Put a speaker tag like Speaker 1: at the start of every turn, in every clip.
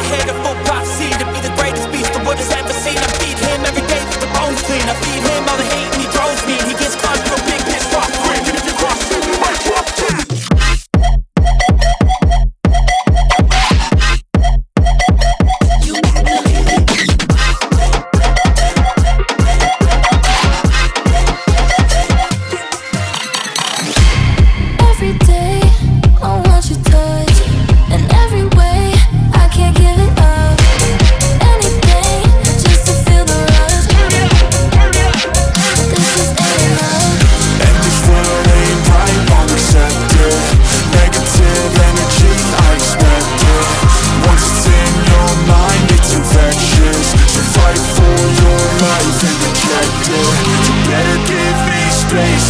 Speaker 1: I had a full prophecy to be the greatest beast the world has ever seen. I feed him every day with the bones clean. I feed him all the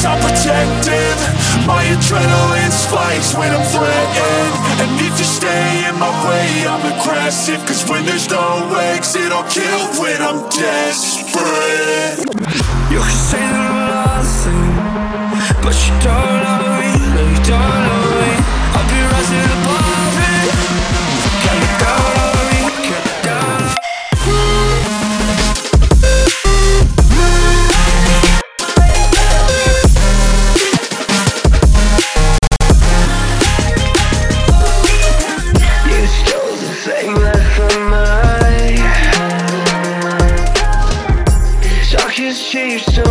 Speaker 2: I'm protective My adrenaline spikes when I'm threatened. And if you stay in my way, I'm aggressive. Cause when there's no exit, I'll kill when I'm desperate.
Speaker 3: You can say that
Speaker 4: you're so